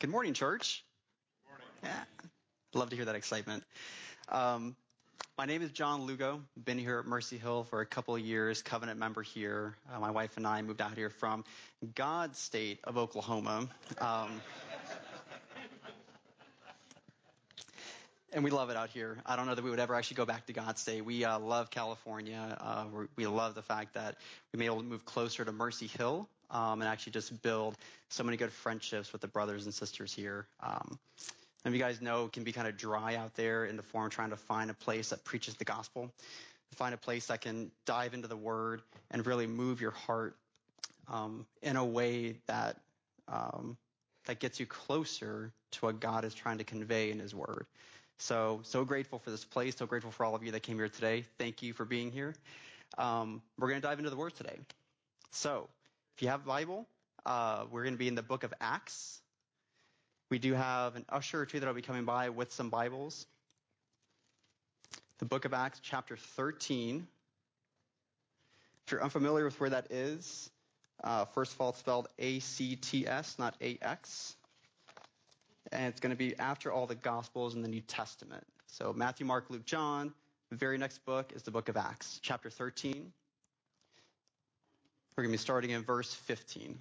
Good morning, church. Good morning. Yeah, love to hear that excitement. Um, my name is John Lugo. Been here at Mercy Hill for a couple of years, covenant member here. Uh, my wife and I moved out here from God's state of Oklahoma. Um, and we love it out here. I don't know that we would ever actually go back to God's state. We uh, love California. Uh, we love the fact that we may be able to move closer to Mercy Hill um, and actually just build so many good friendships with the brothers and sisters here. Um, and you guys know it can be kind of dry out there in the form trying to find a place that preaches the gospel, find a place that can dive into the word and really move your heart um, in a way that um, that gets you closer to what God is trying to convey in His Word. So, so grateful for this place. So grateful for all of you that came here today. Thank you for being here. Um, we're going to dive into the Word today. So, if you have a Bible, uh, we're going to be in the book of Acts. We do have an usher or two that will be coming by with some Bibles. The book of Acts, chapter 13. If you're unfamiliar with where that is, uh, first of all, it's spelled A-C-T-S, not A-X. And it's going to be after all the Gospels in the New Testament. So Matthew, Mark, Luke, John. The very next book is the book of Acts, chapter 13. We're going to be starting in verse 15.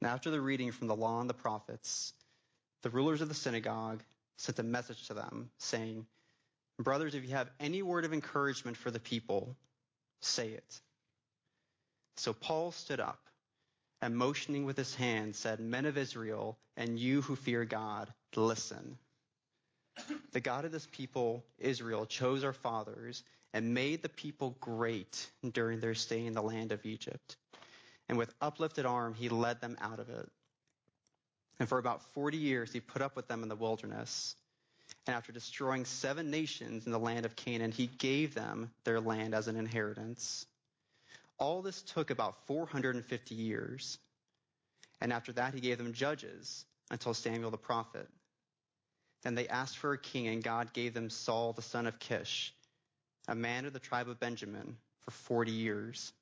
Now, after the reading from the law and the prophets, the rulers of the synagogue sent a message to them, saying, Brothers, if you have any word of encouragement for the people, say it. So Paul stood up and motioning with his hand said, Men of Israel, and you who fear God, listen. The God of this people, Israel, chose our fathers and made the people great during their stay in the land of Egypt. And with uplifted arm, he led them out of it. And for about 40 years, he put up with them in the wilderness. And after destroying seven nations in the land of Canaan, he gave them their land as an inheritance. All this took about 450 years. And after that, he gave them judges until Samuel the prophet. Then they asked for a king, and God gave them Saul the son of Kish, a man of the tribe of Benjamin, for 40 years.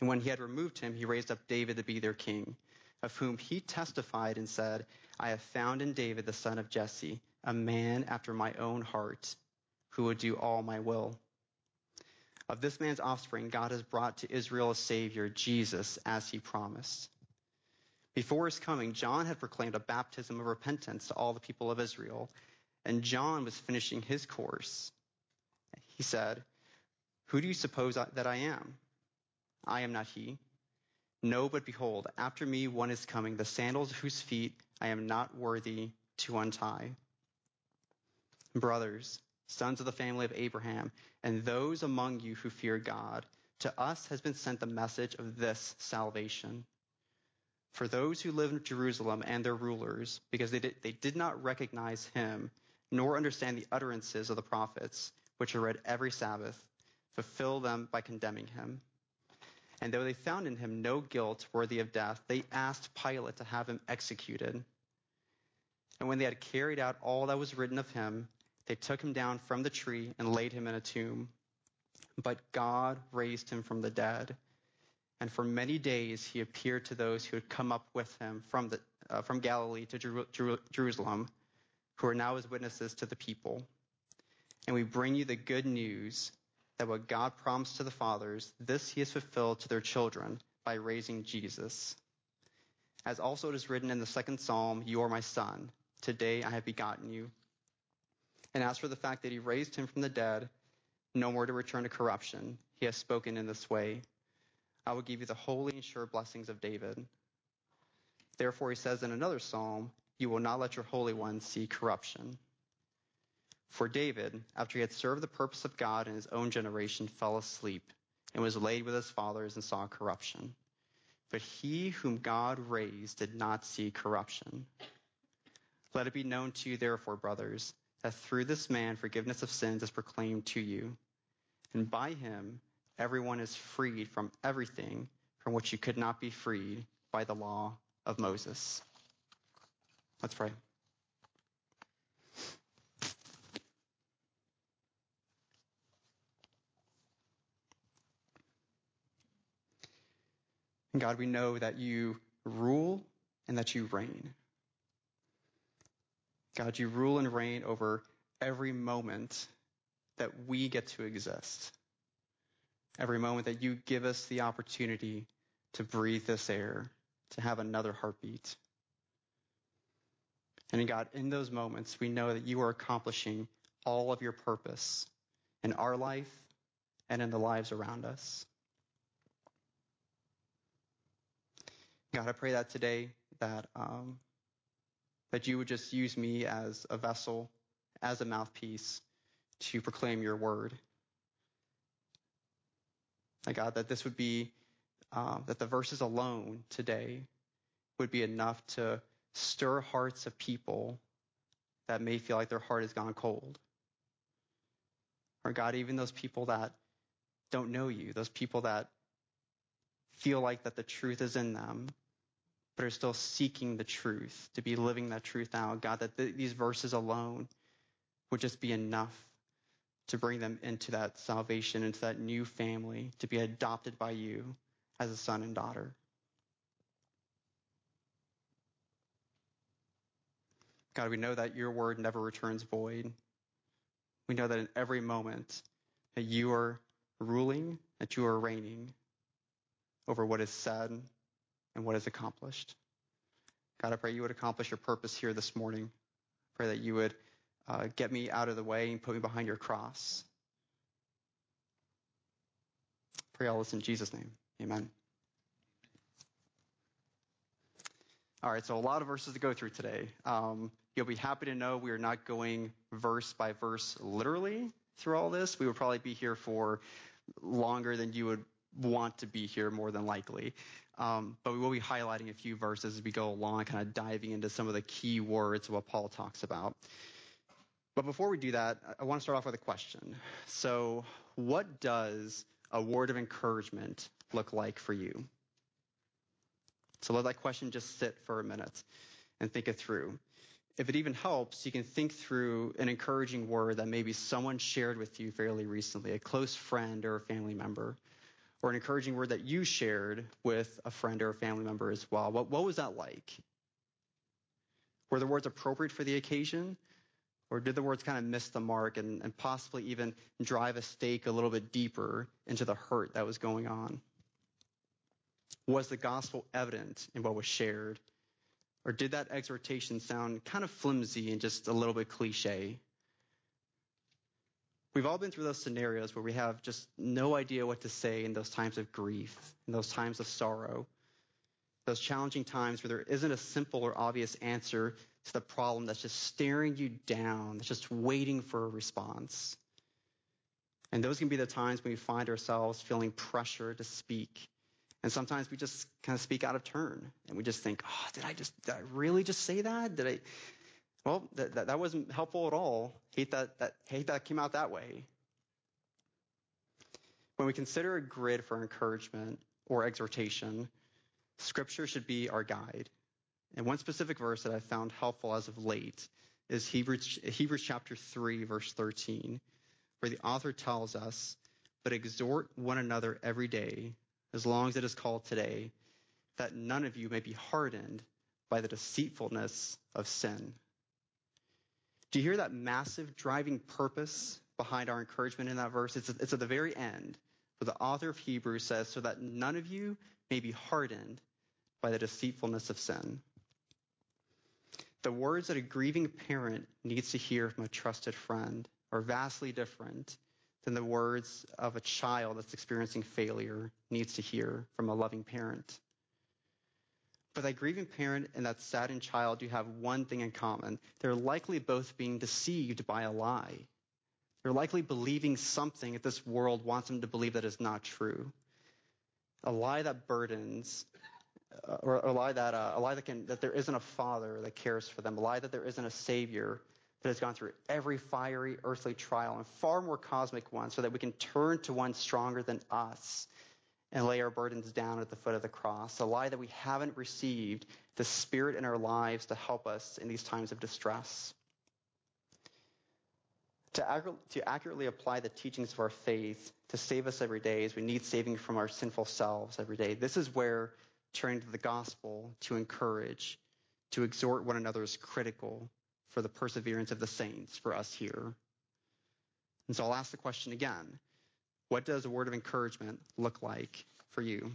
And when he had removed him, he raised up David to be their king, of whom he testified and said, I have found in David the son of Jesse, a man after my own heart, who would do all my will. Of this man's offspring, God has brought to Israel a Savior, Jesus, as he promised. Before his coming, John had proclaimed a baptism of repentance to all the people of Israel, and John was finishing his course. He said, Who do you suppose that I am? I am not he. No, but behold, after me one is coming, the sandals whose feet I am not worthy to untie. Brothers, sons of the family of Abraham, and those among you who fear God, to us has been sent the message of this salvation. For those who live in Jerusalem and their rulers, because they did, they did not recognize him, nor understand the utterances of the prophets, which are read every Sabbath, fulfill them by condemning him. And though they found in him no guilt worthy of death, they asked Pilate to have him executed. And when they had carried out all that was written of him, they took him down from the tree and laid him in a tomb. But God raised him from the dead. And for many days he appeared to those who had come up with him from, the, uh, from Galilee to Jer- Jer- Jerusalem, who are now his witnesses to the people. And we bring you the good news that what God promised to the fathers, this he has fulfilled to their children by raising Jesus. As also it is written in the second psalm, You are my son. Today I have begotten you. And as for the fact that he raised him from the dead, no more to return to corruption, he has spoken in this way I will give you the holy and sure blessings of David. Therefore, he says in another psalm, You will not let your Holy One see corruption. For David, after he had served the purpose of God in his own generation, fell asleep and was laid with his fathers and saw corruption. But he whom God raised did not see corruption. Let it be known to you, therefore, brothers, that through this man forgiveness of sins is proclaimed to you. And by him, everyone is freed from everything from which you could not be freed by the law of Moses. Let's pray. And God, we know that you rule and that you reign. God, you rule and reign over every moment that we get to exist. Every moment that you give us the opportunity to breathe this air, to have another heartbeat. And God, in those moments, we know that you are accomplishing all of your purpose in our life and in the lives around us. God, I pray that today that um, that you would just use me as a vessel, as a mouthpiece to proclaim your word. My God, that this would be uh, that the verses alone today would be enough to stir hearts of people that may feel like their heart has gone cold. Or God, even those people that don't know you, those people that feel like that the truth is in them, but are still seeking the truth, to be living that truth out. God, that th- these verses alone would just be enough to bring them into that salvation, into that new family, to be adopted by you as a son and daughter. God, we know that your word never returns void. We know that in every moment that you are ruling, that you are reigning over what is said and what is accomplished. God, I pray you would accomplish your purpose here this morning. Pray that you would uh, get me out of the way and put me behind your cross. Pray all this in Jesus' name. Amen. All right, so a lot of verses to go through today. Um, you'll be happy to know we are not going verse by verse literally through all this. We would probably be here for longer than you would want to be here, more than likely. Um, but we will be highlighting a few verses as we go along, kind of diving into some of the key words of what Paul talks about. But before we do that, I want to start off with a question. So, what does a word of encouragement look like for you? So let that question just sit for a minute and think it through. If it even helps, you can think through an encouraging word that maybe someone shared with you fairly recently, a close friend or a family member, or an encouraging word that you shared with a friend or a family member as well. What, what was that like? Were the words appropriate for the occasion? Or did the words kind of miss the mark and, and possibly even drive a stake a little bit deeper into the hurt that was going on? Was the gospel evident in what was shared? Or did that exhortation sound kind of flimsy and just a little bit cliche? We've all been through those scenarios where we have just no idea what to say in those times of grief, in those times of sorrow, those challenging times where there isn't a simple or obvious answer to the problem that's just staring you down, that's just waiting for a response. And those can be the times when we find ourselves feeling pressure to speak. And sometimes we just kind of speak out of turn and we just think, oh, did I just, did I really just say that? Did I, well, that, that, that wasn't helpful at all. Hate that, that, hate that came out that way. When we consider a grid for encouragement or exhortation, scripture should be our guide. And one specific verse that I found helpful as of late is Hebrews, Hebrews chapter 3, verse 13, where the author tells us, But exhort one another every day, as long as it is called today, that none of you may be hardened by the deceitfulness of sin. Do you hear that massive driving purpose behind our encouragement in that verse? It's, it's at the very end, where the author of Hebrews says, So that none of you may be hardened by the deceitfulness of sin. The words that a grieving parent needs to hear from a trusted friend are vastly different than the words of a child that's experiencing failure needs to hear from a loving parent. But that grieving parent and that saddened child do have one thing in common. They're likely both being deceived by a lie. They're likely believing something that this world wants them to believe that is not true. A lie that burdens uh, or a lie that uh, a lie that can that there isn't a father that cares for them, a lie that there isn't a savior that has gone through every fiery earthly trial and far more cosmic one, so that we can turn to one stronger than us and lay our burdens down at the foot of the cross. A lie that we haven't received the Spirit in our lives to help us in these times of distress. To, to accurately apply the teachings of our faith to save us every day is we need saving from our sinful selves every day. This is where turning to the gospel to encourage, to exhort one another is critical for the perseverance of the saints for us here. And so I'll ask the question again. What does a word of encouragement look like for you?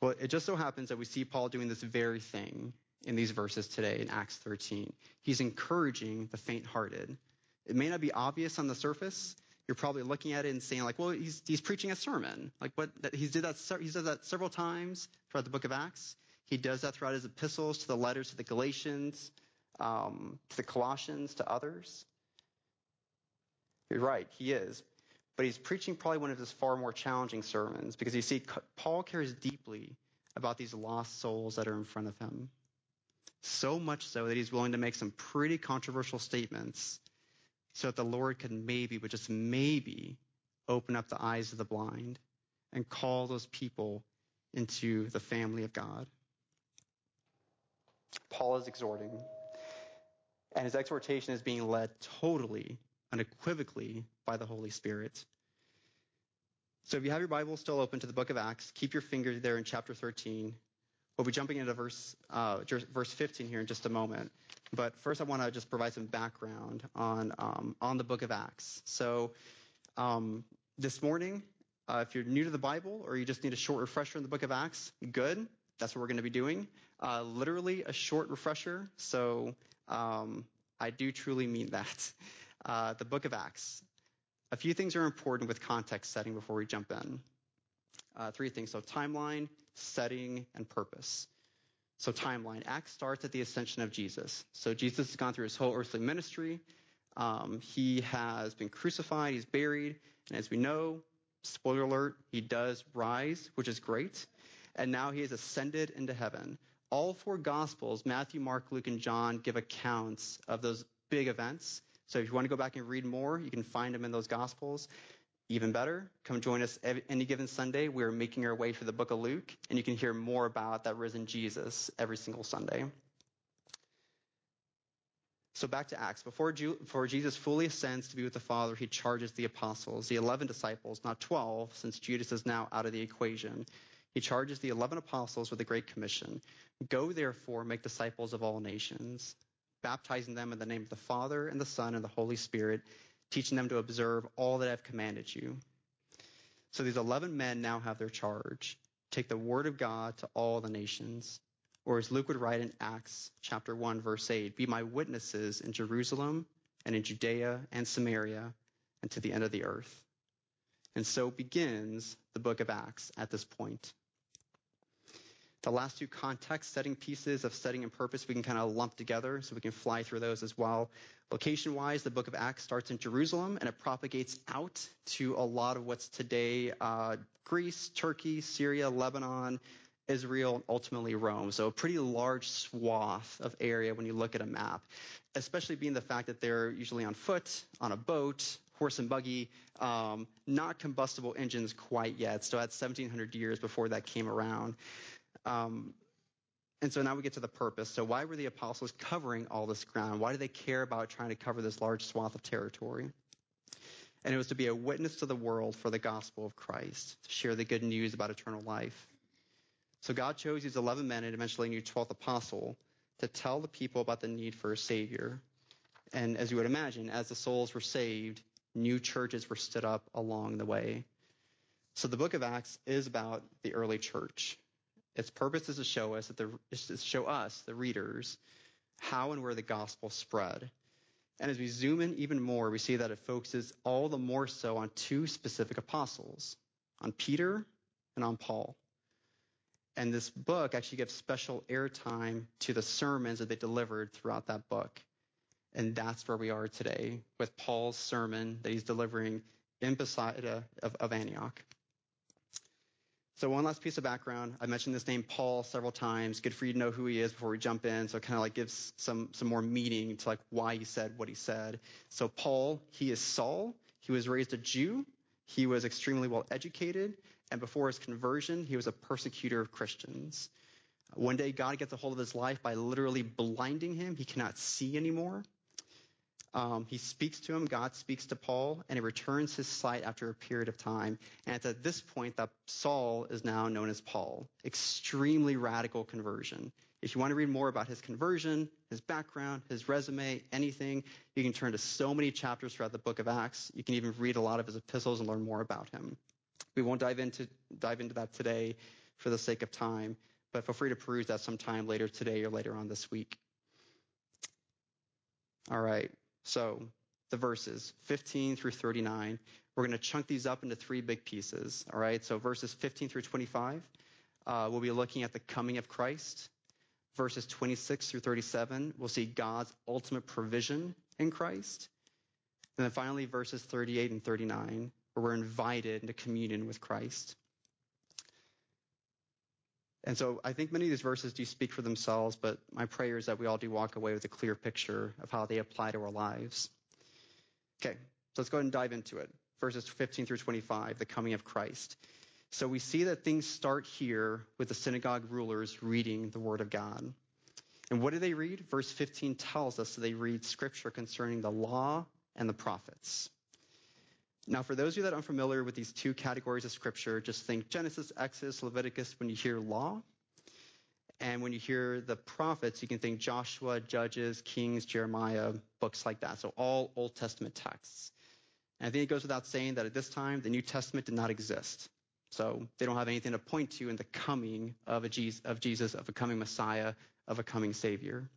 Well, it just so happens that we see Paul doing this very thing in these verses today in Acts 13. He's encouraging the faint hearted. It may not be obvious on the surface. You're probably looking at it and saying like, well, he's, he's preaching a sermon. Like what, that, he did that, he does that several times throughout the book of Acts. He does that throughout his epistles to the letters to the Galatians, um, to the Colossians, to others. You're right, he is. But he's preaching probably one of his far more challenging sermons because you see, Paul cares deeply about these lost souls that are in front of him. So much so that he's willing to make some pretty controversial statements so that the Lord could maybe, but just maybe, open up the eyes of the blind and call those people into the family of God. Paul is exhorting, and his exhortation is being led totally unequivocally by the Holy Spirit. So if you have your Bible still open to the book of Acts, keep your finger there in chapter 13. We'll be jumping into verse, uh, verse 15 here in just a moment. But first, I want to just provide some background on, um, on the book of Acts. So um, this morning, uh, if you're new to the Bible or you just need a short refresher in the book of Acts, good. That's what we're going to be doing. Uh, literally a short refresher. So um, I do truly mean that. Uh, the book of Acts. A few things are important with context setting before we jump in. Uh, three things. So timeline, setting, and purpose. So timeline. Acts starts at the ascension of Jesus. So Jesus has gone through his whole earthly ministry. Um, he has been crucified. He's buried. And as we know, spoiler alert, he does rise, which is great. And now he has ascended into heaven. All four gospels, Matthew, Mark, Luke, and John, give accounts of those big events. So if you want to go back and read more, you can find them in those Gospels. Even better, come join us any given Sunday. We're making our way through the book of Luke, and you can hear more about that risen Jesus every single Sunday. So back to Acts. Before, before Jesus fully ascends to be with the Father, he charges the apostles, the 11 disciples, not 12, since Judas is now out of the equation. He charges the 11 apostles with a great commission. Go therefore, make disciples of all nations baptizing them in the name of the Father and the Son and the Holy Spirit, teaching them to observe all that I've commanded you. So these 11 men now have their charge. Take the word of God to all the nations. Or as Luke would write in Acts chapter 1 verse 8, be my witnesses in Jerusalem and in Judea and Samaria and to the end of the earth. And so begins the book of Acts at this point. The last two context setting pieces of setting and purpose we can kind of lump together so we can fly through those as well. Location wise, the book of Acts starts in Jerusalem and it propagates out to a lot of what's today uh, Greece, Turkey, Syria, Lebanon, Israel, and ultimately Rome. So a pretty large swath of area when you look at a map, especially being the fact that they're usually on foot, on a boat, horse and buggy, um, not combustible engines quite yet. So that's 1700 years before that came around. Um, and so now we get to the purpose. So why were the apostles covering all this ground? Why do they care about trying to cover this large swath of territory? And it was to be a witness to the world for the gospel of Christ, to share the good news about eternal life. So God chose these 11 men and eventually a new 12th apostle to tell the people about the need for a savior. And as you would imagine, as the souls were saved, new churches were stood up along the way. So the book of Acts is about the early church. Its purpose is to show us that the is to show us the readers how and where the gospel spread. And as we zoom in even more, we see that it focuses all the more so on two specific apostles, on Peter and on Paul. And this book actually gives special airtime to the sermons that they delivered throughout that book. And that's where we are today with Paul's sermon that he's delivering in Pisidia of, of Antioch. So one last piece of background. I mentioned this name Paul several times. Good for you to know who he is before we jump in. So it kind of like gives some, some more meaning to like why he said what he said. So Paul, he is Saul. He was raised a Jew. He was extremely well educated. And before his conversion, he was a persecutor of Christians. One day God gets a hold of his life by literally blinding him. He cannot see anymore. Um, he speaks to him, God speaks to Paul, and he returns his sight after a period of time. And it's at this point that Saul is now known as Paul. Extremely radical conversion. If you want to read more about his conversion, his background, his resume, anything, you can turn to so many chapters throughout the book of Acts. You can even read a lot of his epistles and learn more about him. We won't dive into, dive into that today for the sake of time, but feel free to peruse that sometime later today or later on this week. All right. So the verses 15 through 39, we're going to chunk these up into three big pieces. All right. So verses 15 through 25, uh, we'll be looking at the coming of Christ. Verses 26 through 37, we'll see God's ultimate provision in Christ. And then finally, verses 38 and 39, where we're invited into communion with Christ. And so I think many of these verses do speak for themselves, but my prayer is that we all do walk away with a clear picture of how they apply to our lives. Okay, so let's go ahead and dive into it. Verses 15 through 25, the coming of Christ. So we see that things start here with the synagogue rulers reading the word of God. And what do they read? Verse 15 tells us that they read scripture concerning the law and the prophets. Now, for those of you that are unfamiliar with these two categories of scripture, just think Genesis, Exodus, Leviticus when you hear law. And when you hear the prophets, you can think Joshua, Judges, Kings, Jeremiah, books like that. So all Old Testament texts. And I think it goes without saying that at this time, the New Testament did not exist. So they don't have anything to point to in the coming of, a Jesus, of Jesus, of a coming Messiah, of a coming Savior.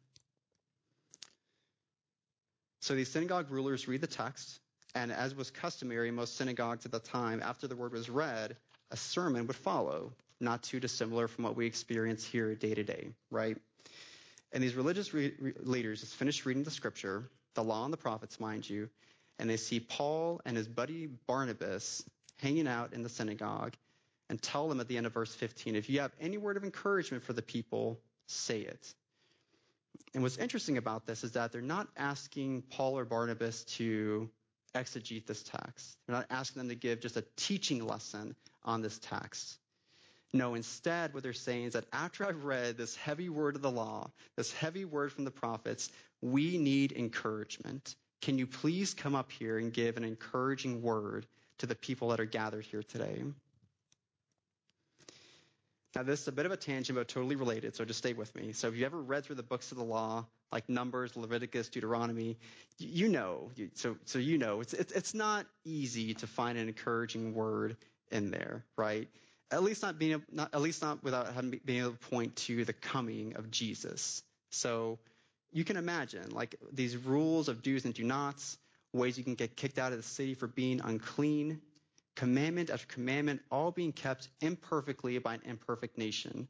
So these synagogue rulers read the text, and as was customary in most synagogues at the time, after the word was read, a sermon would follow, not too dissimilar from what we experience here day to day, right? And these religious re- re- leaders just finished reading the scripture, the law and the prophets, mind you, and they see Paul and his buddy Barnabas hanging out in the synagogue and tell them at the end of verse 15, if you have any word of encouragement for the people, say it. And what's interesting about this is that they're not asking Paul or Barnabas to exegete this text. They're not asking them to give just a teaching lesson on this text. No, instead, what they're saying is that after I've read this heavy word of the law, this heavy word from the prophets, we need encouragement. Can you please come up here and give an encouraging word to the people that are gathered here today? Now, this is a bit of a tangent, but totally related, so just stay with me. So, if you ever read through the books of the law, like Numbers, Leviticus, Deuteronomy, you know, so, so you know, it's, it's, it's not easy to find an encouraging word in there, right? At least not being, not, at least not without having, being able to point to the coming of Jesus. So, you can imagine, like, these rules of do's and do nots, ways you can get kicked out of the city for being unclean, commandment after commandment, all being kept imperfectly by an imperfect nation.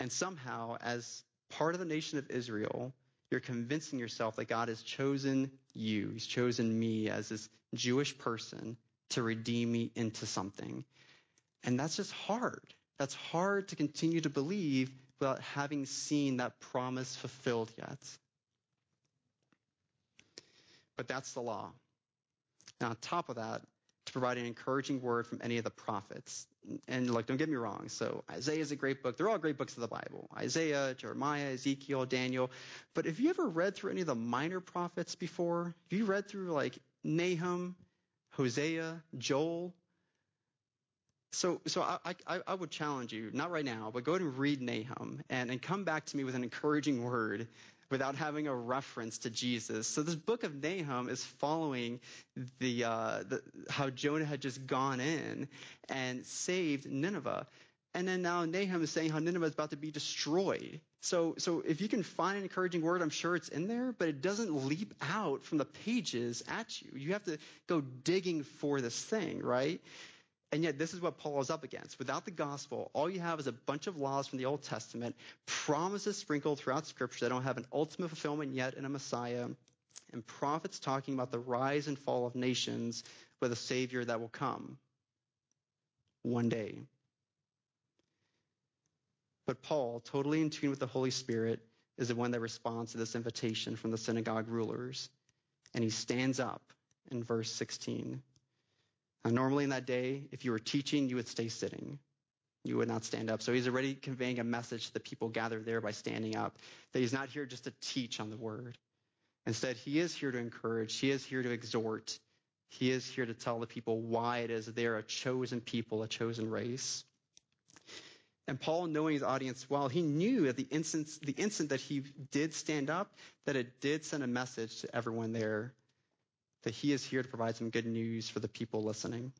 And somehow, as part of the nation of Israel, you're convincing yourself that God has chosen you. He's chosen me as this Jewish person to redeem me into something. And that's just hard. That's hard to continue to believe without having seen that promise fulfilled yet. But that's the law. Now, on top of that, to provide an encouraging word from any of the prophets. And like, don't get me wrong. So Isaiah is a great book. They're all great books of the Bible. Isaiah, Jeremiah, Ezekiel, Daniel. But have you ever read through any of the minor prophets before? Have you read through like Nahum, Hosea, Joel? So, so I, I, I would challenge you, not right now, but go ahead and read Nahum and, and come back to me with an encouraging word without having a reference to Jesus. So this book of Nahum is following the, uh, the, how Jonah had just gone in and saved Nineveh. And then now Nahum is saying how Nineveh is about to be destroyed. So, so if you can find an encouraging word, I'm sure it's in there, but it doesn't leap out from the pages at you. You have to go digging for this thing, right? And yet, this is what Paul is up against. Without the gospel, all you have is a bunch of laws from the Old Testament, promises sprinkled throughout Scripture that don't have an ultimate fulfillment yet in a Messiah, and prophets talking about the rise and fall of nations with a Savior that will come one day. But Paul, totally in tune with the Holy Spirit, is the one that responds to this invitation from the synagogue rulers. And he stands up in verse 16. Now, normally in that day, if you were teaching, you would stay sitting. You would not stand up. So he's already conveying a message to the people gathered there by standing up that he's not here just to teach on the word. Instead, he is here to encourage, he is here to exhort, he is here to tell the people why it is they are a chosen people, a chosen race. And Paul, knowing his audience well, he knew at the instant, the instant that he did stand up, that it did send a message to everyone there that he is here to provide some good news for the people listening.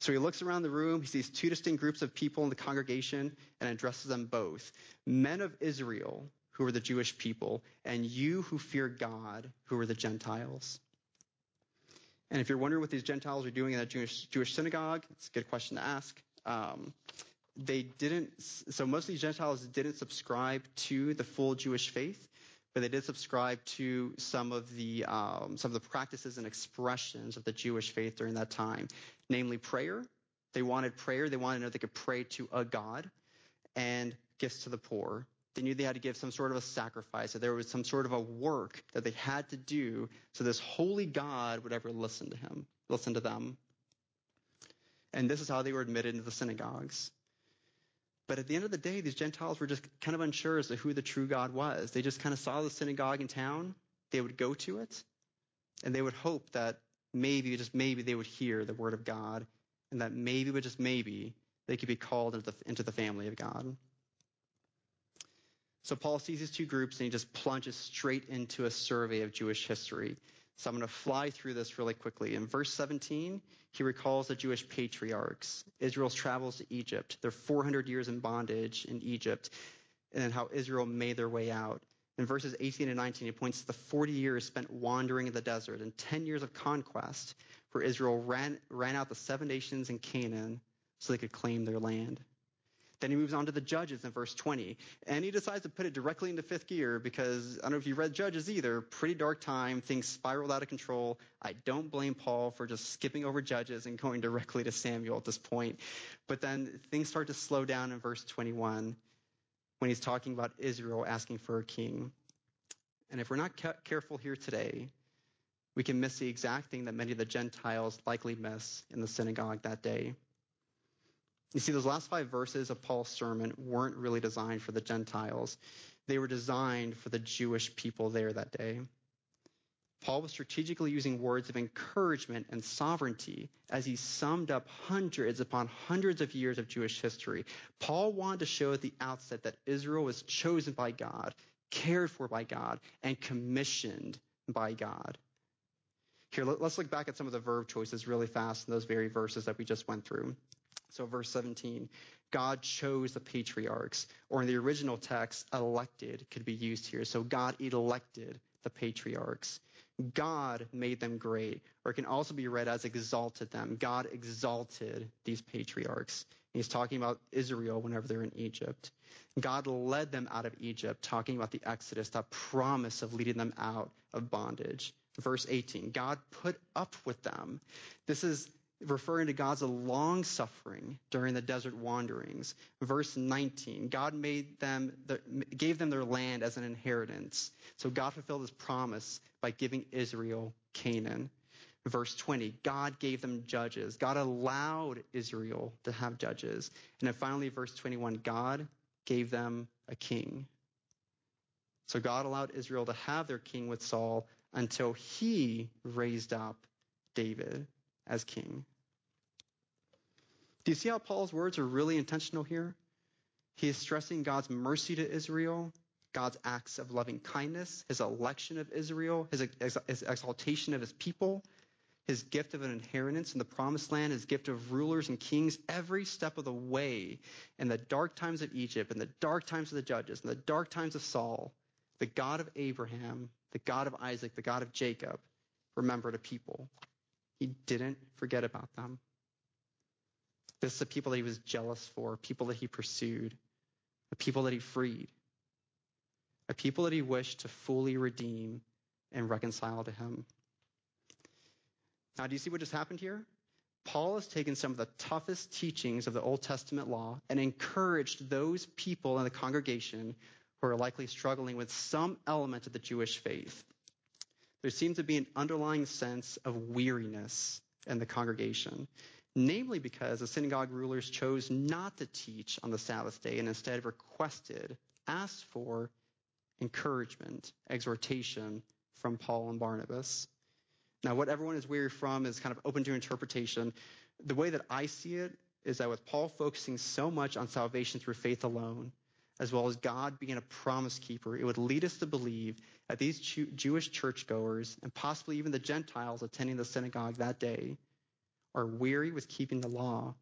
So he looks around the room, he sees two distinct groups of people in the congregation and addresses them both. Men of Israel, who are the Jewish people, and you who fear God, who are the Gentiles. And if you're wondering what these Gentiles are doing in that Jewish, Jewish synagogue, it's a good question to ask. Um, they didn't, so most of these Gentiles didn't subscribe to the full Jewish faith but they did subscribe to some of the um, some of the practices and expressions of the Jewish faith during that time, namely prayer. They wanted prayer. They wanted to know they could pray to a God, and gifts to the poor. They knew they had to give some sort of a sacrifice, that there was some sort of a work that they had to do so this holy God would ever listen to him, listen to them. And this is how they were admitted into the synagogues. But at the end of the day, these Gentiles were just kind of unsure as to who the true God was. They just kind of saw the synagogue in town. They would go to it, and they would hope that maybe, just maybe, they would hear the word of God, and that maybe, but just maybe, they could be called into the, into the family of God. So Paul sees these two groups and he just plunges straight into a survey of Jewish history. So I'm going to fly through this really quickly. In verse 17, he recalls the Jewish patriarchs, Israel's travels to Egypt, their 400 years in bondage in Egypt, and how Israel made their way out. In verses 18 and 19, he points to the 40 years spent wandering in the desert and 10 years of conquest, where Israel ran, ran out the seven nations in Canaan so they could claim their land. Then he moves on to the Judges in verse 20. And he decides to put it directly into fifth gear because I don't know if you read Judges either. Pretty dark time. Things spiraled out of control. I don't blame Paul for just skipping over Judges and going directly to Samuel at this point. But then things start to slow down in verse 21 when he's talking about Israel asking for a king. And if we're not careful here today, we can miss the exact thing that many of the Gentiles likely miss in the synagogue that day. You see, those last five verses of Paul's sermon weren't really designed for the Gentiles. They were designed for the Jewish people there that day. Paul was strategically using words of encouragement and sovereignty as he summed up hundreds upon hundreds of years of Jewish history. Paul wanted to show at the outset that Israel was chosen by God, cared for by God, and commissioned by God. Here, let's look back at some of the verb choices really fast in those very verses that we just went through. So, verse 17, God chose the patriarchs, or in the original text, elected could be used here. So, God elected the patriarchs. God made them great, or it can also be read as exalted them. God exalted these patriarchs. He's talking about Israel whenever they're in Egypt. God led them out of Egypt, talking about the Exodus, that promise of leading them out of bondage. Verse 18, God put up with them. This is referring to God's long suffering during the desert wanderings. Verse 19, God made them, gave them their land as an inheritance. So God fulfilled his promise by giving Israel Canaan. Verse 20, God gave them judges. God allowed Israel to have judges. And then finally, verse 21, God gave them a king. So God allowed Israel to have their king with Saul until he raised up David as king. Do you see how Paul's words are really intentional here? He is stressing God's mercy to Israel, God's acts of loving kindness, his election of Israel, his, his exaltation of his people, his gift of an inheritance in the promised land, his gift of rulers and kings every step of the way in the dark times of Egypt, in the dark times of the judges, in the dark times of Saul, the God of Abraham, the God of Isaac, the God of Jacob remembered a people. He didn't forget about them. This is the people that he was jealous for, people that he pursued, the people that he freed, a people that he wished to fully redeem and reconcile to him. Now, do you see what just happened here? Paul has taken some of the toughest teachings of the Old Testament law and encouraged those people in the congregation who are likely struggling with some element of the Jewish faith. There seems to be an underlying sense of weariness in the congregation, namely because the synagogue rulers chose not to teach on the Sabbath day and instead requested, asked for, encouragement, exhortation from Paul and Barnabas. Now, what everyone is weary from is kind of open to interpretation. The way that I see it is that with Paul focusing so much on salvation through faith alone, as well as God being a promise keeper, it would lead us to believe that these Jewish churchgoers and possibly even the Gentiles attending the synagogue that day are weary with keeping the law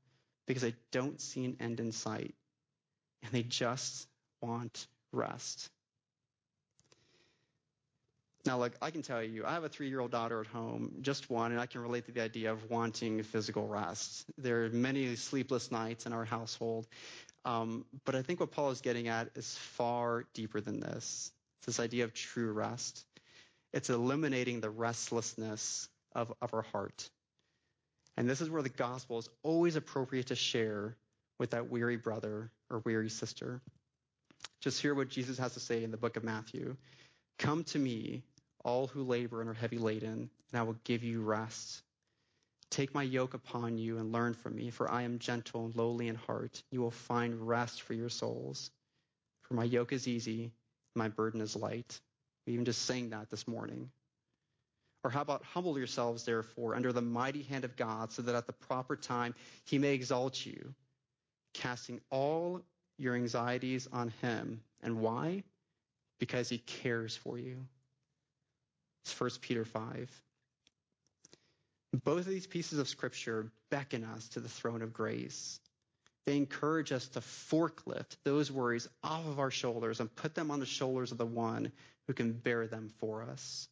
because they don't see an end in sight and they just want rest. Now, look, I can tell you, I have a three year old daughter at home, just one, and I can relate to the idea of wanting physical rest. There are many sleepless nights in our household. Um, but I think what Paul is getting at is far deeper than this. It's this idea of true rest. It's eliminating the restlessness of, of our heart. And this is where the gospel is always appropriate to share with that weary brother or weary sister. Just hear what Jesus has to say in the book of Matthew. Come to me, all who labor and are heavy laden, and I will give you rest. Take my yoke upon you and learn from me, for I am gentle and lowly in heart. You will find rest for your souls. For my yoke is easy, my burden is light. We even just sang that this morning. Or how about humble yourselves, therefore, under the mighty hand of God, so that at the proper time he may exalt you, casting all your anxieties on him. And why? Because he cares for you. It's 1 Peter 5. Both of these pieces of scripture beckon us to the throne of grace. They encourage us to forklift those worries off of our shoulders and put them on the shoulders of the one who can bear them for us.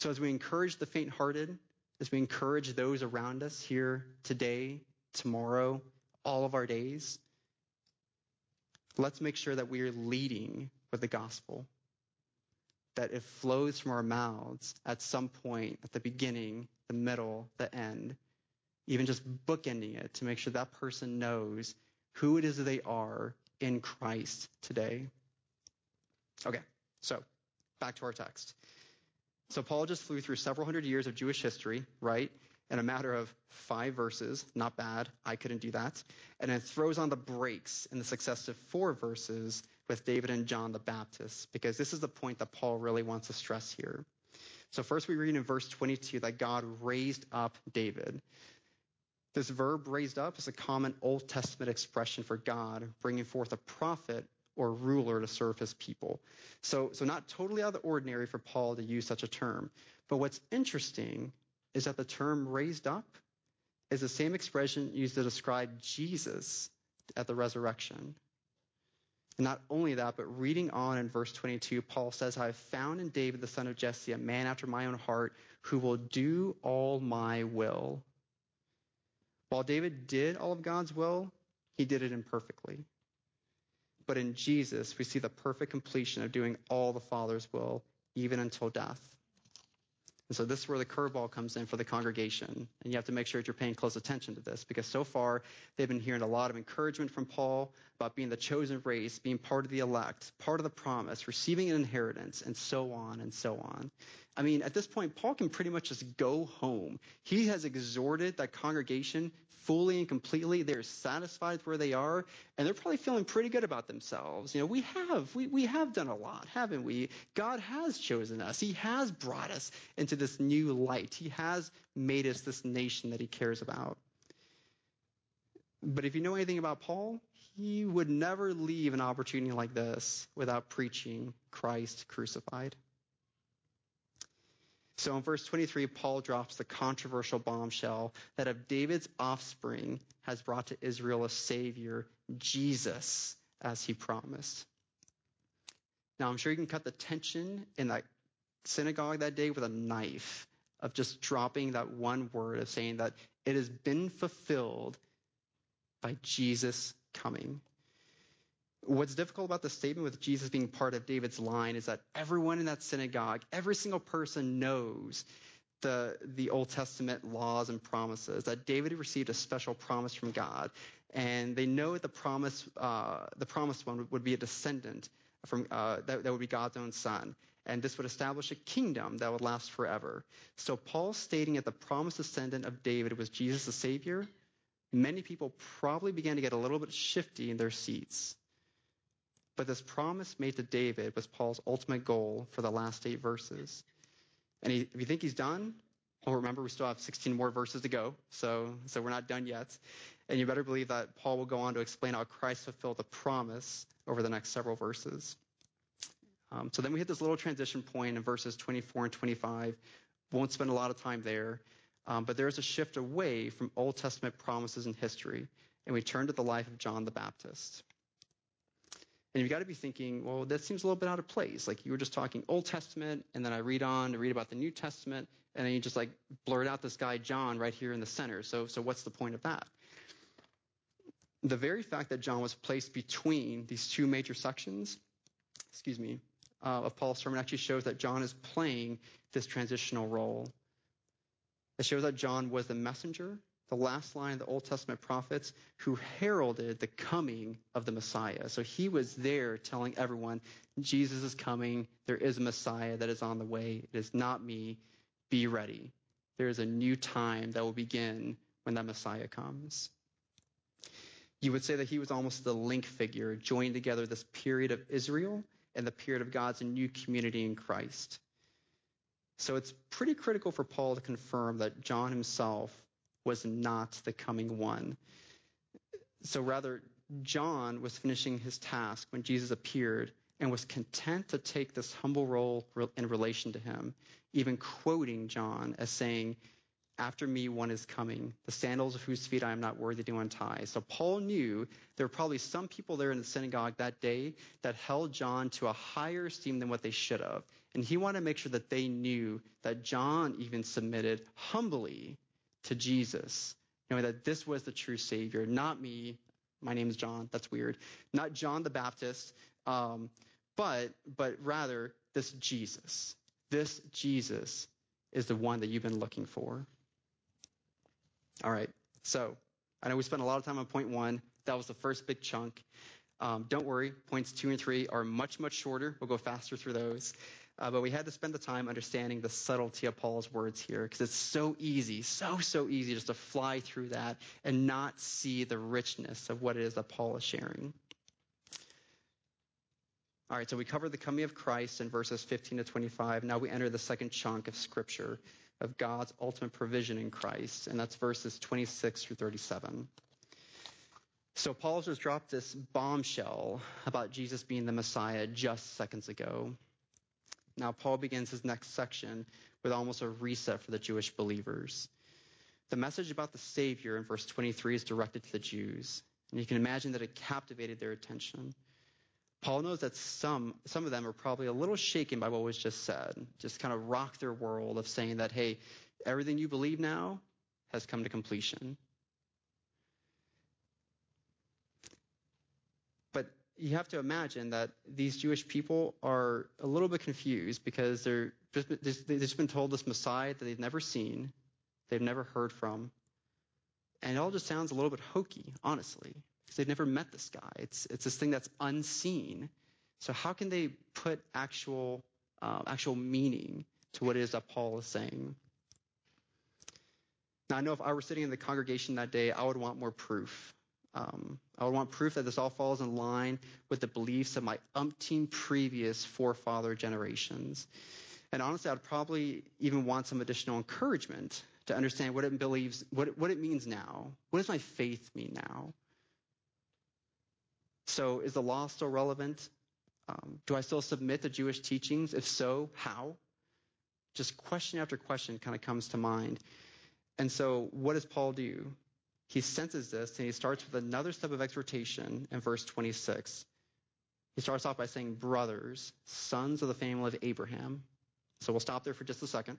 So as we encourage the faint hearted, as we encourage those around us here today, tomorrow, all of our days, let's make sure that we are leading with the gospel that it flows from our mouths at some point at the beginning, the middle, the end, even just bookending it to make sure that person knows who it is they are in Christ today. Okay, so back to our text. So Paul just flew through several hundred years of Jewish history, right? In a matter of five verses. Not bad. I couldn't do that. And then throws on the brakes in the successive four verses with David and John the Baptist, because this is the point that Paul really wants to stress here. So first we read in verse 22 that God raised up David. This verb raised up is a common Old Testament expression for God bringing forth a prophet or ruler to serve his people. So, so not totally out of the ordinary for Paul to use such a term. But what's interesting is that the term raised up is the same expression used to describe Jesus at the resurrection. And not only that, but reading on in verse 22, Paul says, I have found in David, the son of Jesse, a man after my own heart who will do all my will. While David did all of God's will, he did it imperfectly. But in Jesus, we see the perfect completion of doing all the Father's will, even until death. And so this is where the curveball comes in for the congregation. And you have to make sure that you're paying close attention to this because so far they've been hearing a lot of encouragement from Paul about being the chosen race, being part of the elect, part of the promise, receiving an inheritance, and so on and so on. I mean, at this point, Paul can pretty much just go home. He has exhorted that congregation fully and completely. They're satisfied where they are, and they're probably feeling pretty good about themselves. You know, we have, we, we have done a lot, haven't we? God has chosen us. He has brought us into this new light. He has made us this nation that he cares about. But if you know anything about Paul, he would never leave an opportunity like this without preaching Christ crucified. So in verse 23, Paul drops the controversial bombshell that of David's offspring has brought to Israel a savior, Jesus, as he promised. Now, I'm sure you can cut the tension in that synagogue that day with a knife of just dropping that one word of saying that it has been fulfilled by Jesus coming. What's difficult about the statement with Jesus being part of David's line is that everyone in that synagogue, every single person knows the, the Old Testament laws and promises, that David received a special promise from God. And they know the promise, uh, the promised one would be a descendant from, uh, that, that would be God's own son. And this would establish a kingdom that would last forever. So Paul stating that the promised descendant of David was Jesus the Savior, many people probably began to get a little bit shifty in their seats But this promise made to David was Paul's ultimate goal for the last eight verses. And he, if you think he's done, well, remember we still have 16 more verses to go, so so we're not done yet. And you better believe that Paul will go on to explain how Christ fulfilled the promise over the next several verses. Um, so then we hit this little transition point in verses 24 and 25. Won't spend a lot of time there, um, but there's a shift away from Old Testament promises and history, and we turn to the life of John the Baptist. And you've got to be thinking, well, that seems a little bit out of place. Like you were just talking Old Testament, and then I read on to read about the New Testament, and then you just like blurt out this guy John right here in the center. So, so what's the point of that? The very fact that John was placed between these two major sections, excuse me, uh, of Paul's sermon actually shows that John is playing this transitional role. It shows that John was the messenger the last line of the Old Testament prophets who heralded the coming of the Messiah. So he was there telling everyone, Jesus is coming. There is a Messiah that is on the way. It is not me. Be ready. There is a new time that will begin when that Messiah comes. You would say that he was almost the link figure, joining together this period of Israel and the period of God's new community in Christ. So it's pretty critical for Paul to confirm that John himself was not the coming one. So rather, John was finishing his task when Jesus appeared and was content to take this humble role in relation to him, even quoting John as saying, after me, one is coming, the sandals of whose feet I am not worthy to untie. So Paul knew there were probably some people there in the synagogue that day that held John to a higher esteem than what they should have. And he wanted to make sure that they knew that John even submitted humbly to Jesus, knowing that this was the true Savior, not me. My name is John. That's weird. Not John the Baptist, um, but but rather this Jesus. This Jesus is the one that you've been looking for. All right. So I know we spent a lot of time on point one. That was the first big chunk. Um, don't worry, points two and three are much, much shorter. We'll go faster through those. Uh, but we had to spend the time understanding the subtlety of Paul's words here because it's so easy, so, so easy just to fly through that and not see the richness of what it is that Paul is sharing. All right, so we covered the coming of Christ in verses 15 to 25. Now we enter the second chunk of Scripture of God's ultimate provision in Christ, and that's verses 26 through 37. So Paul just dropped this bombshell about Jesus being the Messiah just seconds ago. Now, Paul begins his next section with almost a reset for the Jewish believers. The message about the Savior in verse 23 is directed to the Jews, and you can imagine that it captivated their attention. Paul knows that some, some of them are probably a little shaken by what was just said, just kind of rocked their world of saying that, hey, everything you believe now has come to completion. But you have to imagine that these Jewish people are a little bit confused because they're just, they've just been told this Messiah that they've never seen, they've never heard from, and it all just sounds a little bit hokey, honestly, because they've never met this guy. It's it's this thing that's unseen. So how can they put actual uh, actual meaning to what it is that Paul is saying? Now I know if I were sitting in the congregation that day, I would want more proof. Um, I would want proof that this all falls in line with the beliefs of my umpteen previous forefather generations. And honestly, I'd probably even want some additional encouragement to understand what it believes, what, what it means now. What does my faith mean now? So, is the law still relevant? Um, do I still submit to Jewish teachings? If so, how? Just question after question kind of comes to mind. And so, what does Paul do? he senses this and he starts with another step of exhortation in verse 26. He starts off by saying, Brothers, sons of the family of Abraham. So we'll stop there for just a second.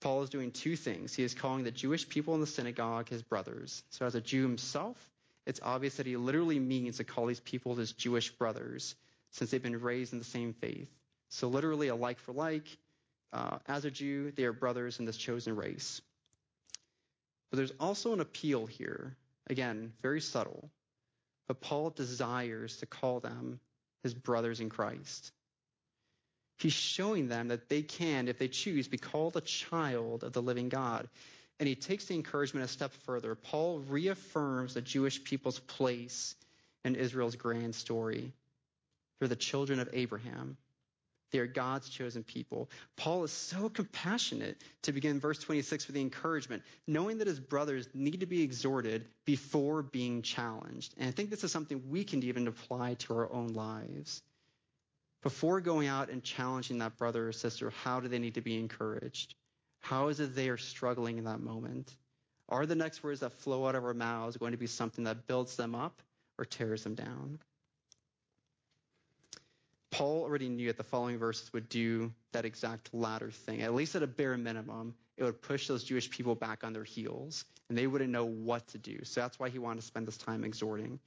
Paul is doing two things. He is calling the Jewish people in the synagogue his brothers. So, as a Jew himself, it's obvious that he literally means to call these people his Jewish brothers since they've been raised in the same faith. So, literally, a like for like. Uh, as a Jew, they are brothers in this chosen race. But there's also an appeal here. Again, very subtle. But Paul desires to call them his brothers in Christ. He's showing them that they can, if they choose, be called a child of the living God. And he takes the encouragement a step further. Paul reaffirms the Jewish people's place in Israel's grand story. They're the children of Abraham. They are God's chosen people. Paul is so compassionate to begin verse 26 with the encouragement, knowing that his brothers need to be exhorted before being challenged. And I think this is something we can even apply to our own lives. Before going out and challenging that brother or sister, how do they need to be encouraged? How is it they are struggling in that moment? Are the next words that flow out of our mouths going to be something that builds them up or tears them down? Paul already knew that the following verses would do that exact latter thing. At least at a bare minimum, it would push those Jewish people back on their heels, and they wouldn't know what to do. So that's why he wanted to spend this time exhorting.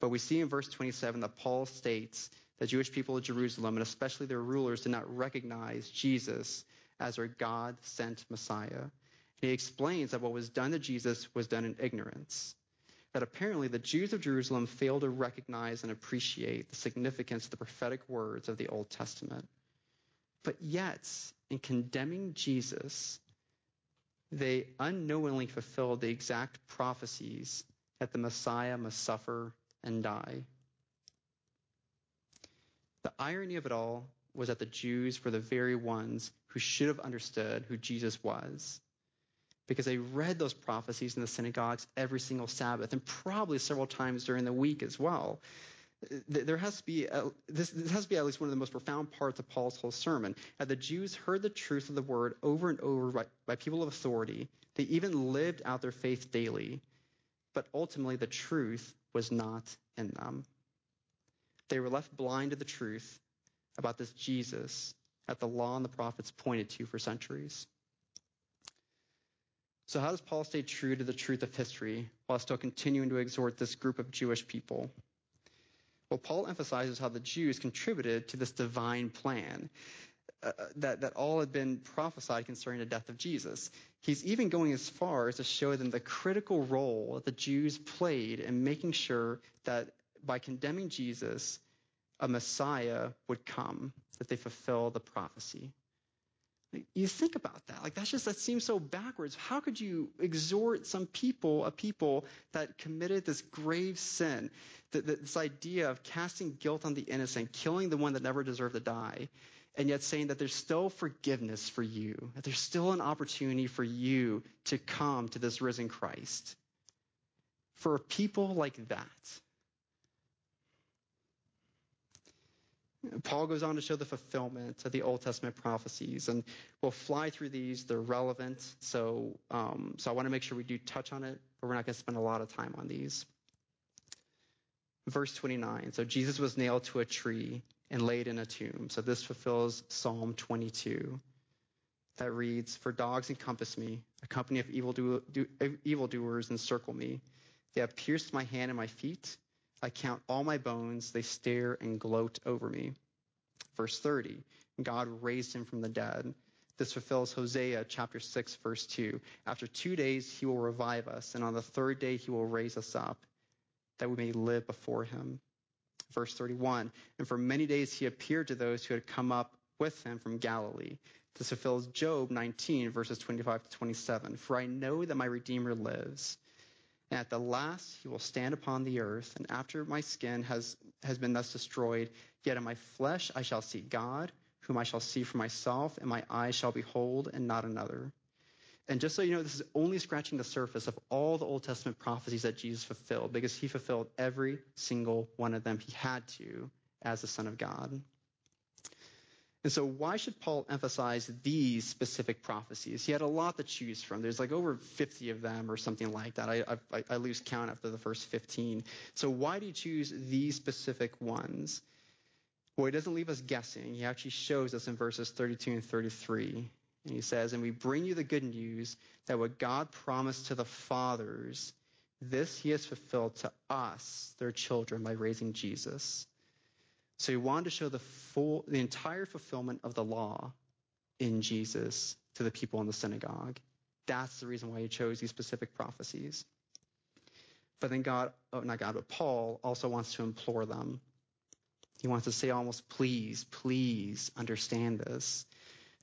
But we see in verse 27 that Paul states that Jewish people of Jerusalem, and especially their rulers, did not recognize Jesus as their God sent Messiah. He explains that what was done to Jesus was done in ignorance that apparently the Jews of Jerusalem failed to recognize and appreciate the significance of the prophetic words of the Old Testament. But yet, in condemning Jesus, they unknowingly fulfilled the exact prophecies that the Messiah must suffer and die. The irony of it all was that the Jews were the very ones who should have understood who Jesus was because they read those prophecies in the synagogues every single Sabbath and probably several times during the week as well. There has to be a, this, this has to be at least one of the most profound parts of Paul's whole sermon. That the Jews heard the truth of the word over and over by, by people of authority. They even lived out their faith daily, but ultimately the truth was not in them. They were left blind to the truth about this Jesus that the law and the prophets pointed to for centuries. So, how does Paul stay true to the truth of history while still continuing to exhort this group of Jewish people? Well, Paul emphasizes how the Jews contributed to this divine plan. Uh, that, that all had been prophesied concerning the death of Jesus. He's even going as far as to show them the critical role that the Jews played in making sure that by condemning Jesus, a Messiah would come, that they fulfill the prophecy. You think about that. Like, that's just, that seems so backwards. How could you exhort some people, a people that committed this grave sin, that this idea of casting guilt on the innocent, killing the one that never deserved to die, and yet saying that there's still forgiveness for you, that there's still an opportunity for you to come to this risen Christ? For a people like that, Paul goes on to show the fulfillment of the Old Testament prophecies, and we'll fly through these. They're relevant, so um, so I want to make sure we do touch on it, but we're not going to spend a lot of time on these. Verse 29. So Jesus was nailed to a tree and laid in a tomb. So this fulfills Psalm 22. That reads, "For dogs encompass me; a company of evildo- do, evildoers encircle me. They have pierced my hand and my feet." I count all my bones. They stare and gloat over me. Verse 30. God raised him from the dead. This fulfills Hosea chapter 6 verse 2. After two days he will revive us, and on the third day he will raise us up, that we may live before him. Verse 31. And for many days he appeared to those who had come up with him from Galilee. This fulfills Job 19 verses 25 to 27. For I know that my Redeemer lives and at the last he will stand upon the earth, and after my skin has, has been thus destroyed, yet in my flesh I shall see God, whom I shall see for myself, and my eyes shall behold, and not another. And just so you know, this is only scratching the surface of all the Old Testament prophecies that Jesus fulfilled, because he fulfilled every single one of them. He had to as the Son of God. And so, why should Paul emphasize these specific prophecies? He had a lot to choose from. There's like over 50 of them or something like that. I, I, I lose count after the first 15. So, why do you choose these specific ones? Well, he doesn't leave us guessing. He actually shows us in verses 32 and 33. And he says, And we bring you the good news that what God promised to the fathers, this he has fulfilled to us, their children, by raising Jesus so he wanted to show the full, the entire fulfillment of the law in Jesus to the people in the synagogue. That's the reason why he chose these specific prophecies. But then God, oh, not God, but Paul also wants to implore them. He wants to say almost, please, please understand this.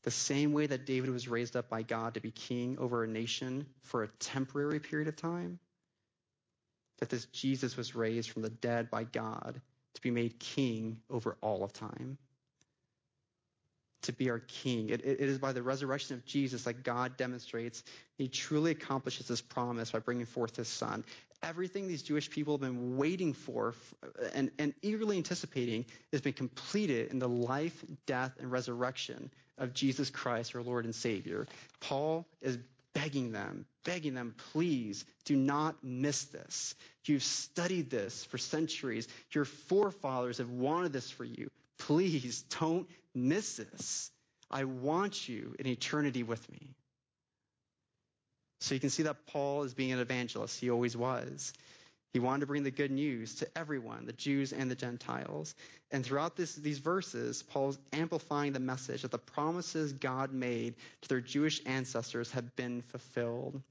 The same way that David was raised up by God to be king over a nation for a temporary period of time, that this Jesus was raised from the dead by God to be made king over all of time. To be our king. It, it is by the resurrection of Jesus that God demonstrates he truly accomplishes his promise by bringing forth his son. Everything these Jewish people have been waiting for and, and eagerly anticipating has been completed in the life, death, and resurrection of Jesus Christ, our Lord and Savior. Paul is begging them, begging them, please do not miss this. You've studied this for centuries. Your forefathers have wanted this for you. Please don't miss this. I want you in eternity with me. So you can see that Paul is being an evangelist. He always was. He wanted to bring the good news to everyone, the Jews and the Gentiles. And throughout this, these verses, Paul is amplifying the message that the promises God made to their Jewish ancestors have been fulfilled.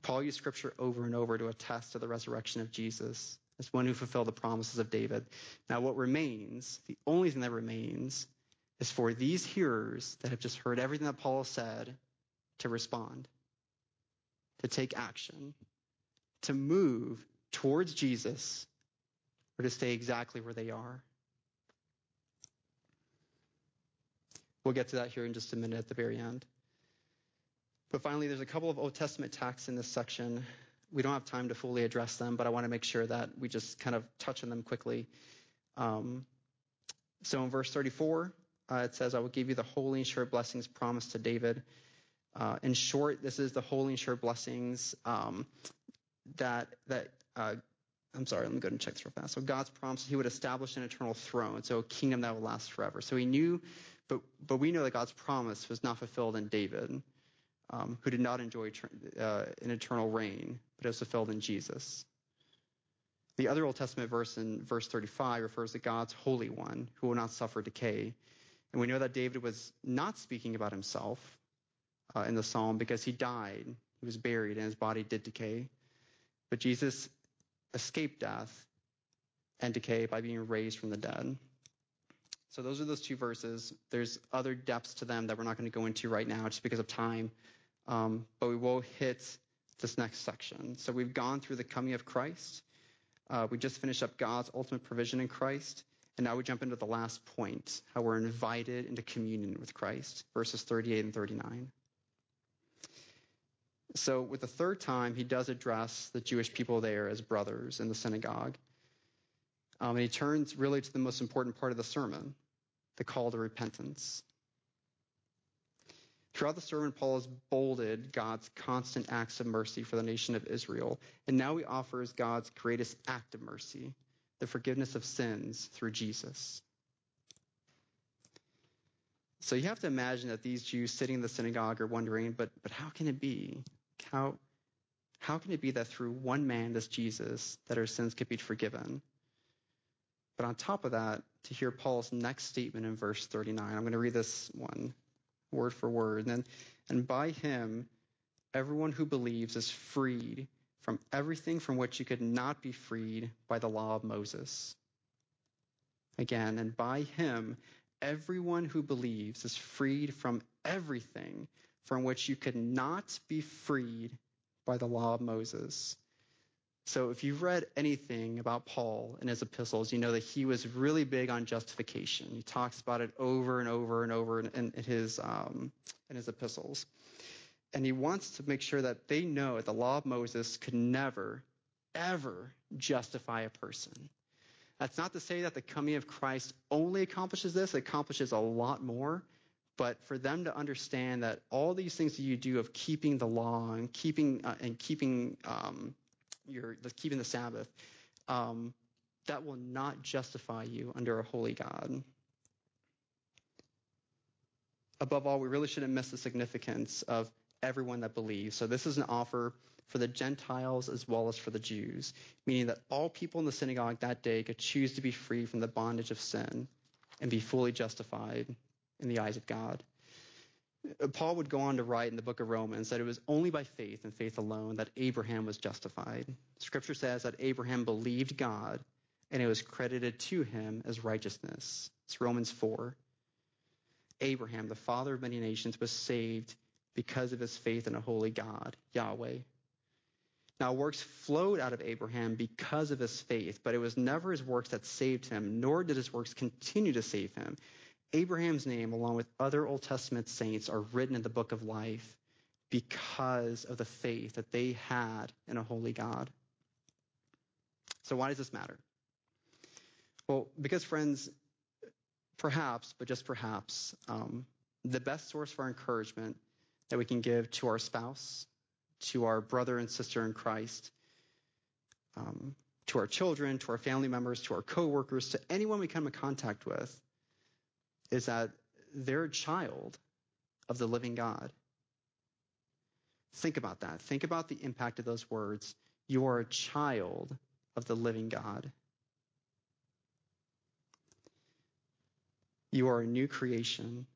Paul used scripture over and over to attest to the resurrection of Jesus as one who fulfilled the promises of David. Now, what remains, the only thing that remains, is for these hearers that have just heard everything that Paul said to respond to take action, to move towards Jesus, or to stay exactly where they are. We'll get to that here in just a minute at the very end. But finally, there's a couple of Old Testament texts in this section. We don't have time to fully address them, but I want to make sure that we just kind of touch on them quickly. Um, so in verse 34, uh, it says, I will give you the holy and sure blessings promised to David. Uh, in short, this is the holy and sure blessings um, that that uh, I'm sorry, let me go and check this real fast. So God's promise he would establish an eternal throne, so a kingdom that will last forever. So he knew, but but we know that God's promise was not fulfilled in David, um, who did not enjoy uh, an eternal reign, but it was fulfilled in Jesus. The other Old Testament verse in verse 35 refers to God's Holy One, who will not suffer decay. And we know that David was not speaking about himself, uh, in the psalm because he died. He was buried and his body did decay. But Jesus escaped death and decay by being raised from the dead. So those are those two verses. There's other depths to them that we're not going to go into right now just because of time. Um, but we will hit this next section. So we've gone through the coming of Christ. Uh, we just finished up God's ultimate provision in Christ. And now we jump into the last point, how we're invited into communion with Christ, verses 38 and 39. So, with the third time, he does address the Jewish people there as brothers in the synagogue. Um, and he turns really to the most important part of the sermon, the call to repentance. Throughout the sermon, Paul has bolded God's constant acts of mercy for the nation of Israel. And now he offers God's greatest act of mercy, the forgiveness of sins through Jesus. So you have to imagine that these Jews sitting in the synagogue are wondering, but, but how can it be? How, how can it be that through one man, this Jesus, that our sins could be forgiven? But on top of that, to hear Paul's next statement in verse 39, I'm going to read this one word for word. And, and by him, everyone who believes is freed from everything from which you could not be freed by the law of Moses. Again, and by him, everyone who believes is freed from everything from which you could not be freed by the law of Moses. So if you've read anything about Paul in his epistles, you know that he was really big on justification. He talks about it over and over and over in, in his um, in his epistles, and he wants to make sure that they know that the law of Moses could never, ever justify a person. That's not to say that the coming of Christ only accomplishes this; it accomplishes a lot more. But for them to understand that all these things that you do of keeping the law and keeping uh, and keeping um, your keeping the Sabbath, um, that will not justify you under a holy God. Above all, we really shouldn't miss the significance of everyone that believes. So this is an offer for the Gentiles as well as for the Jews, meaning that all people in the synagogue that day could choose to be free from the bondage of sin and be fully justified in the eyes of God. Uh, Paul would go on to write in the book of Romans that it was only by faith and faith alone that Abraham was justified. Scripture says that Abraham believed God and it was credited to him as righteousness. It's Romans 4. Abraham, the father of many nations, was saved because of his faith in a holy God, Yahweh, Now, works flowed out of Abraham because of his faith, but it was never his works that saved him, nor did his works continue to save him. Abraham's name, along with other Old Testament saints, are written in the book of life because of the faith that they had in a holy God. So, why does this matter? Well, because, friends, perhaps, but just perhaps, um, the best source for encouragement that we can give to our spouse, to our brother and sister in Christ, um, to our children, to our family members, to our coworkers, to anyone we come in contact with, is that they're a child of the living God. Think about that. Think about the impact of those words. You are a child of the living God. You are a new creation.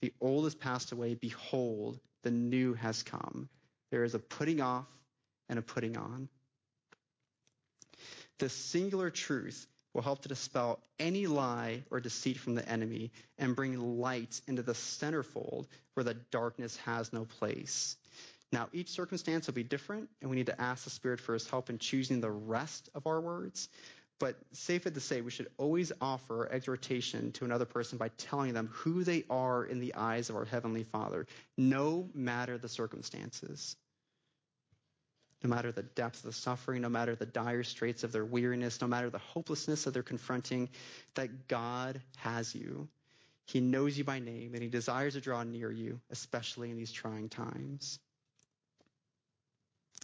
The old has passed away. Behold, the new has come. There is a putting off and a putting on. The singular truth will help to dispel any lie or deceit from the enemy and bring light into the centerfold where the darkness has no place. Now, each circumstance will be different, and we need to ask the Spirit for His help in choosing the rest of our words. But safe to say, we should always offer exhortation to another person by telling them who they are in the eyes of our Heavenly Father, no matter the circumstances. No matter the depth of the suffering, no matter the dire straits of their weariness, no matter the hopelessness that they're confronting, that God has you. He knows you by name and He desires to draw near you, especially in these trying times.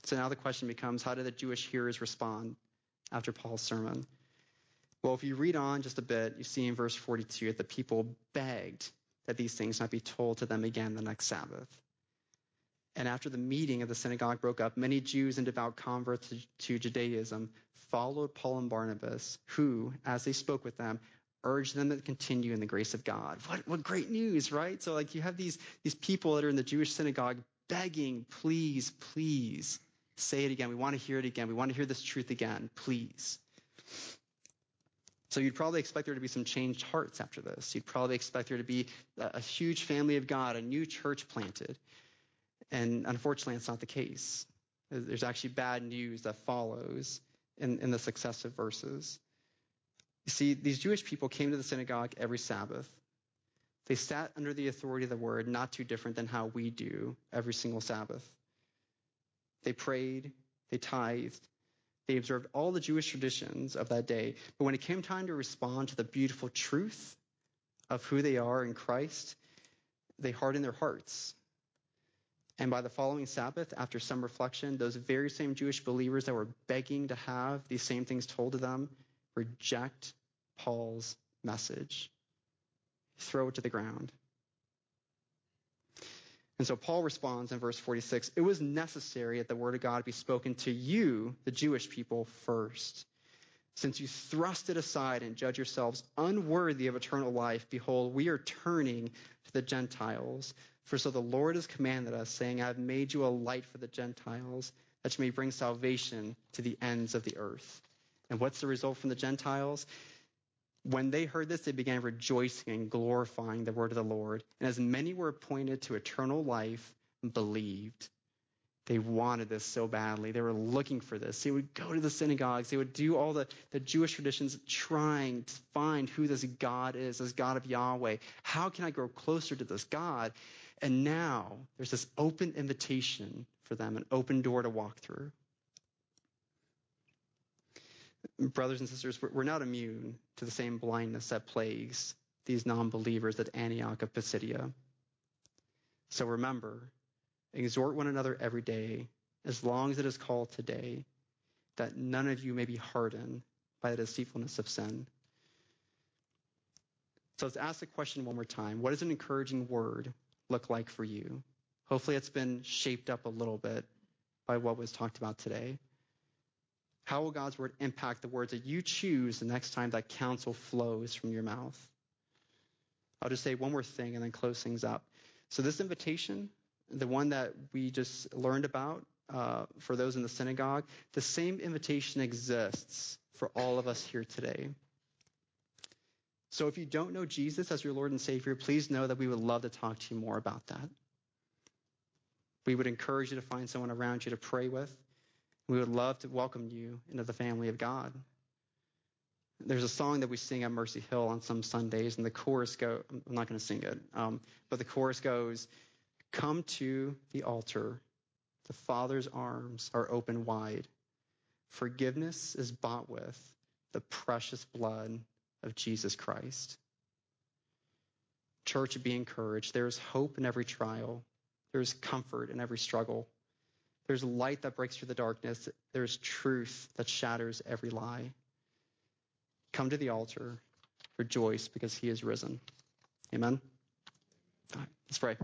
So now the question becomes how did the Jewish hearers respond after Paul's sermon? Well, if you read on just a bit, you see in verse 42 that the people begged that these things might be told to them again the next Sabbath. And after the meeting of the synagogue broke up, many Jews and devout converts to, Judaism followed Paul and Barnabas, who, as they spoke with them, urged them to continue in the grace of God. What, what great news, right? So, like, you have these, these people that are in the Jewish synagogue begging, please, please, say it again. We want to hear it again. We want to hear this truth again, please. So you'd probably expect there to be some changed hearts after this. You'd probably expect there to be a huge family of God, a new church planted. And unfortunately, it's not the case. There's actually bad news that follows in, in the successive verses. You see, these Jewish people came to the synagogue every Sabbath. They sat under the authority of the word, not too different than how we do every single Sabbath. They prayed, they tithed, they observed all the Jewish traditions of that day. But when it came time to respond to the beautiful truth of who they are in Christ, they hardened their hearts. And by the following Sabbath, after some reflection, those very same Jewish believers that were begging to have these same things told to them reject Paul's message, throw it to the ground. And so Paul responds in verse 46 It was necessary that the word of God be spoken to you, the Jewish people, first. Since you thrust it aside and judge yourselves unworthy of eternal life, behold, we are turning to the Gentiles. For so the Lord has commanded us, saying, I have made you a light for the Gentiles, that you may bring salvation to the ends of the earth. And what's the result from the Gentiles? When they heard this, they began rejoicing and glorifying the word of the Lord. And as many were appointed to eternal life, and believed. They wanted this so badly. They were looking for this. They would go to the synagogues. They would do all the, the Jewish traditions, trying to find who this God is, this God of Yahweh. How can I grow closer to this God? And now there's this open invitation for them, an open door to walk through brothers and sisters, we're not immune to the same blindness that plagues these non believers at Antioch of Pisidia. So remember, exhort one another every day, as long as it is called today, that none of you may be hardened by the deceitfulness of sin. So let's ask the question one more time. What is an encouraging word look like for you? Hopefully, it's been shaped up a little bit by what was talked about today. How will God's word impact the words that you choose the next time that counsel flows from your mouth? I'll just say one more thing and then close things up. So, this invitation, the one that we just learned about uh, for those in the synagogue, the same invitation exists for all of us here today. So, if you don't know Jesus as your Lord and Savior, please know that we would love to talk to you more about that. We would encourage you to find someone around you to pray with. We would love to welcome you into the family of God. There's a song that we sing at Mercy Hill on some Sundays, and the chorus go. I'm not going to sing it, um, but the chorus goes, "Come to the altar, the Father's arms are open wide. Forgiveness is bought with the precious blood of Jesus Christ." Church, be encouraged. There is hope in every trial. There is comfort in every struggle. There's light that breaks through the darkness. There's truth that shatters every lie. Come to the altar, rejoice because he is risen. Amen. All right, let's pray.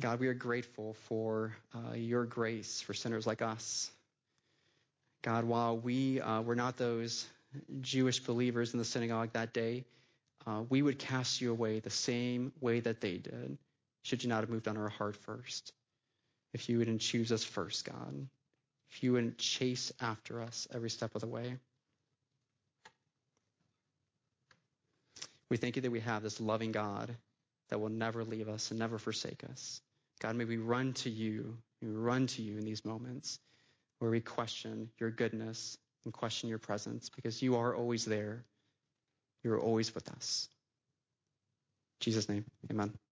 God, we are grateful for uh, your grace for sinners like us. God, while we uh, were not those Jewish believers in the synagogue that day, uh, we would cast you away the same way that they did, should you not have moved on our heart first. If you wouldn't choose us first, God. If you wouldn't chase after us every step of the way. We thank you that we have this loving God that will never leave us and never forsake us. God, may we run to you, we run to you in these moments where we question your goodness and question your presence because you are always there. You are always with us. In Jesus' name, amen.